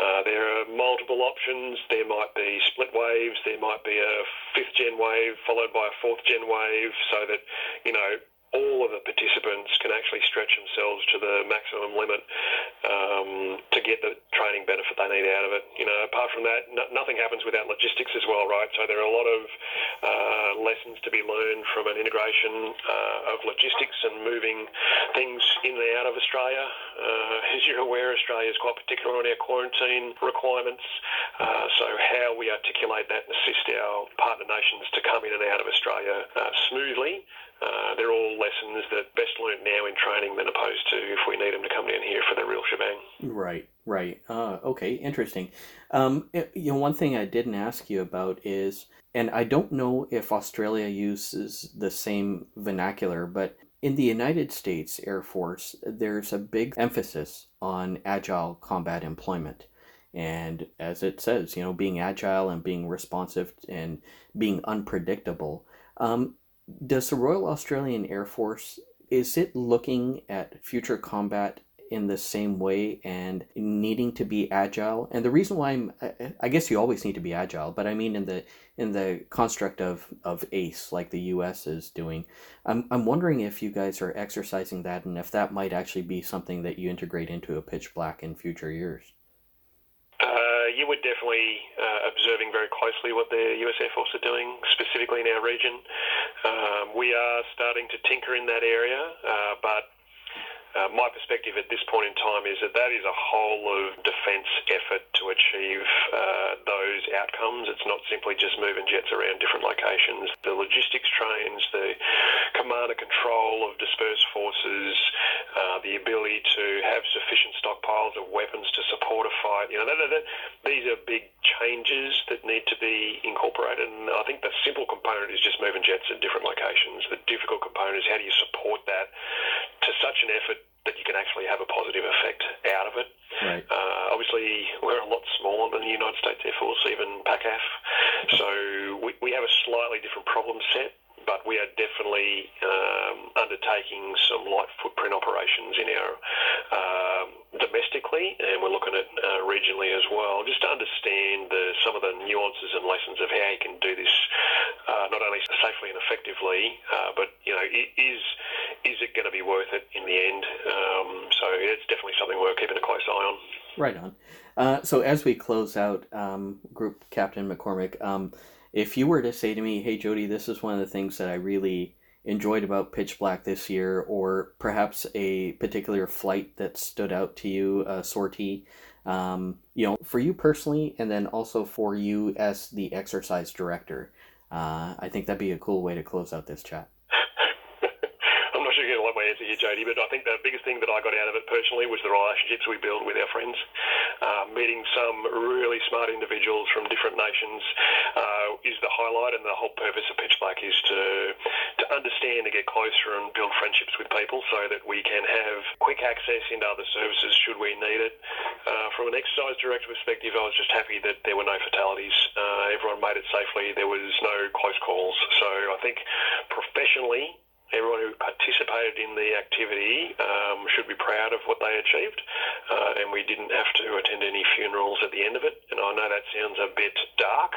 Uh, there are multiple options. There might be split waves. There might be a fifth gen wave followed by a fourth gen wave so that, you know, all of the participants can actually stretch themselves to the maximum limit um, to get the training benefit they need out of it. You know, apart from that, no, nothing happens without logistics as well, right? So there are a lot of uh, lessons to be learned from an integration uh, of logistics and moving things in and out of Australia. Uh, <laughs> as you're aware, Australia is quite particular on our quarantine requirements. Uh, so how we articulate that and assist our partner nations to come in and out of Australia uh, smoothly uh, they're all lessons that best learned now in training than opposed to if we need them to come down here for the real shebang. Right, right. Uh, okay, interesting. Um, you know, one thing I didn't ask you about is, and I don't know if Australia uses the same vernacular, but in the United States Air Force, there's a big emphasis on agile combat employment. And as it says, you know, being agile and being responsive and being unpredictable. Um, does the Royal Australian Air Force is it looking at future combat in the same way and needing to be agile? And the reason why i'm i guess you always need to be agile but i mean in the in the construct of of ace like the us is doing. I'm, I'm wondering if you guys are exercising that and if that might actually be something that you integrate into a pitch black in future years you were definitely uh, observing very closely what the US Air Force are doing, specifically in our region. Um, we are starting to tinker in that area, uh, but uh, my perspective at this point in time is that that is a whole of defence effort to achieve uh, those outcomes. It's not simply just moving jets around different locations. The logistics trains, the command and control of dispersed forces, uh, the ability to have sufficient stockpiles of weapons to support a fight. You know, that, that, these are big changes that need to be incorporated. And I think the simple component is just moving jets at different locations. The difficult component is how do you support that to such an effort that you can actually have a positive effect out of it. Right. Uh, obviously, we're a lot smaller than the United States Air Force, even PACAF, so we, we have a slightly different problem set but we are definitely um, undertaking some light footprint operations in our um, domestically, and we're looking at uh, regionally as well, just to understand the, some of the nuances and lessons of how you can do this uh, not only safely and effectively, uh, but you know, is is it going to be worth it in the end? Um, so it's definitely something we're keeping a close eye on. Right on. Uh, so as we close out, um, Group Captain McCormack, um, if you were to say to me, "Hey Jody, this is one of the things that I really enjoyed about Pitch Black this year," or perhaps a particular flight that stood out to you, a sortie, um, you know, for you personally, and then also for you as the exercise director, uh, I think that'd be a cool way to close out this chat <laughs> here, Jody, but I think the biggest thing that I got out of it personally was the relationships we build with our friends. Uh, meeting some really smart individuals from different nations uh, is the highlight, and the whole purpose of Pitch Black is to to understand and get closer and build friendships with people so that we can have quick access into other services should we need it. Uh, from an exercise director perspective, I was just happy that there were no fatalities. Uh, everyone made it safely. There was no close calls. So I think professionally, everyone who participated in the activity um, should be proud of what they achieved, uh, and we didn't have to attend any funerals at the end of it. And I know that sounds a bit dark,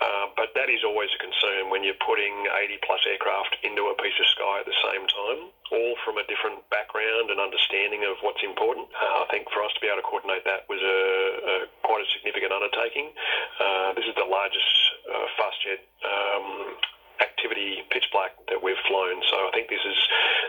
uh, but that is always a concern when you're putting 80 plus aircraft into a piece of sky at the same time, all from a different background and understanding of what's important. Uh, I think for us to be able to coordinate that was a, a quite a significant undertaking. Uh, this is the largest uh, fast jet um, activity pitch black that we've flown. So I think this is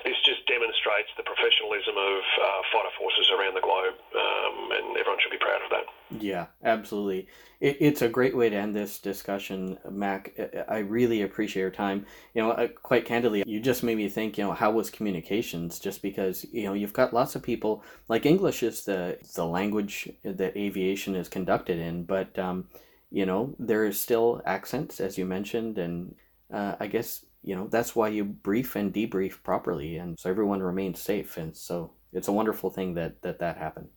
this just demonstrates the professionalism of uh, fighter forces around the globe, um, and everyone should be proud of that. Yeah, absolutely. It, it's a great way to end this discussion, Mac. I really appreciate your time. You know, quite candidly, you just made me think. You know, how was communications? Just because you know you've got lots of people like English is the the language that aviation is conducted in, but um, you know there is still accents as you mentioned and uh, I guess you know that's why you brief and debrief properly, and so everyone remains safe. And so it's a wonderful thing that that that happened.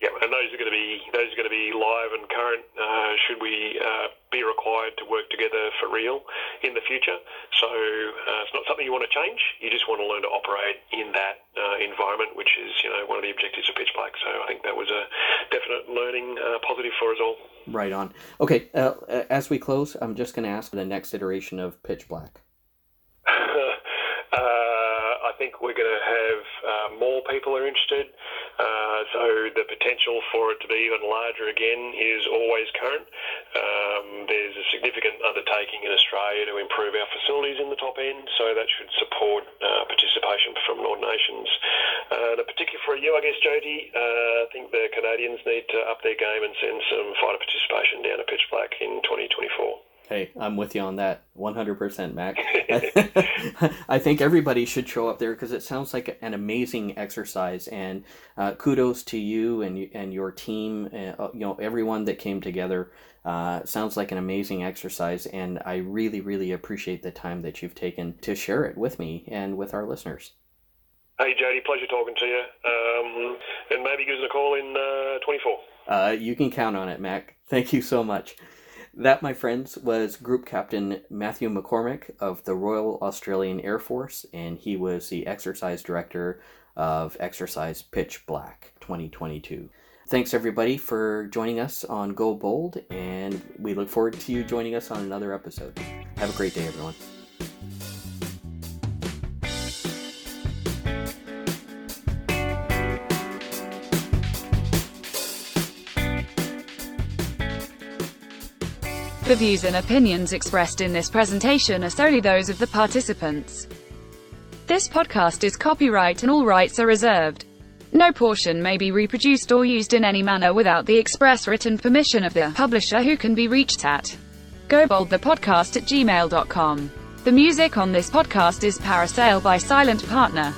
Yeah, and those are going to be those are going to be live and current. Uh, should we uh, be required to work together for real in the future? So uh, it's not something you want to change. You just want to learn to operate in that uh, environment, which is you know one of the objectives of Pitch Black. So I think that was a definite learning uh, positive for us all. Right on. Okay, uh, as we close, I'm just going to ask for the next iteration of Pitch Black. <laughs> I think we're going to have uh, more people are interested. Uh, so the potential for it to be even larger again is always current. Um, there's a significant undertaking in Australia to improve our facilities in the top end, so that should support uh, participation from Nord nations. Uh, and particularly for you, I guess, Jody, uh, I think the Canadians need to up their game and send some fighter participation down to Pitch Black in 2024. Hey, I'm with you on that 100%, Mac. <laughs> I think everybody should show up there because it sounds like an amazing exercise. And uh, kudos to you and and your team. Uh, you know, everyone that came together. Uh, sounds like an amazing exercise, and I really, really appreciate the time that you've taken to share it with me and with our listeners. Hey, Jody, pleasure talking to you. Um, and maybe give us a call in uh, 24. Uh, you can count on it, Mac. Thank you so much. That, my friends, was Group Captain Matthew McCormack of the Royal Australian Air Force, and he was the exercise director of Exercise Pitch Black 2022. Thanks, everybody, for joining us on Go Bold, and we look forward to you joining us on another episode. Have a great day, everyone. The views and opinions expressed in this presentation are solely those of the participants. This podcast is copyright and all rights are reserved. No portion may be reproduced or used in any manner without the express written permission of the publisher who can be reached at goboldthepodcast at gmail.com. The music on this podcast is Parasail by Silent Partner.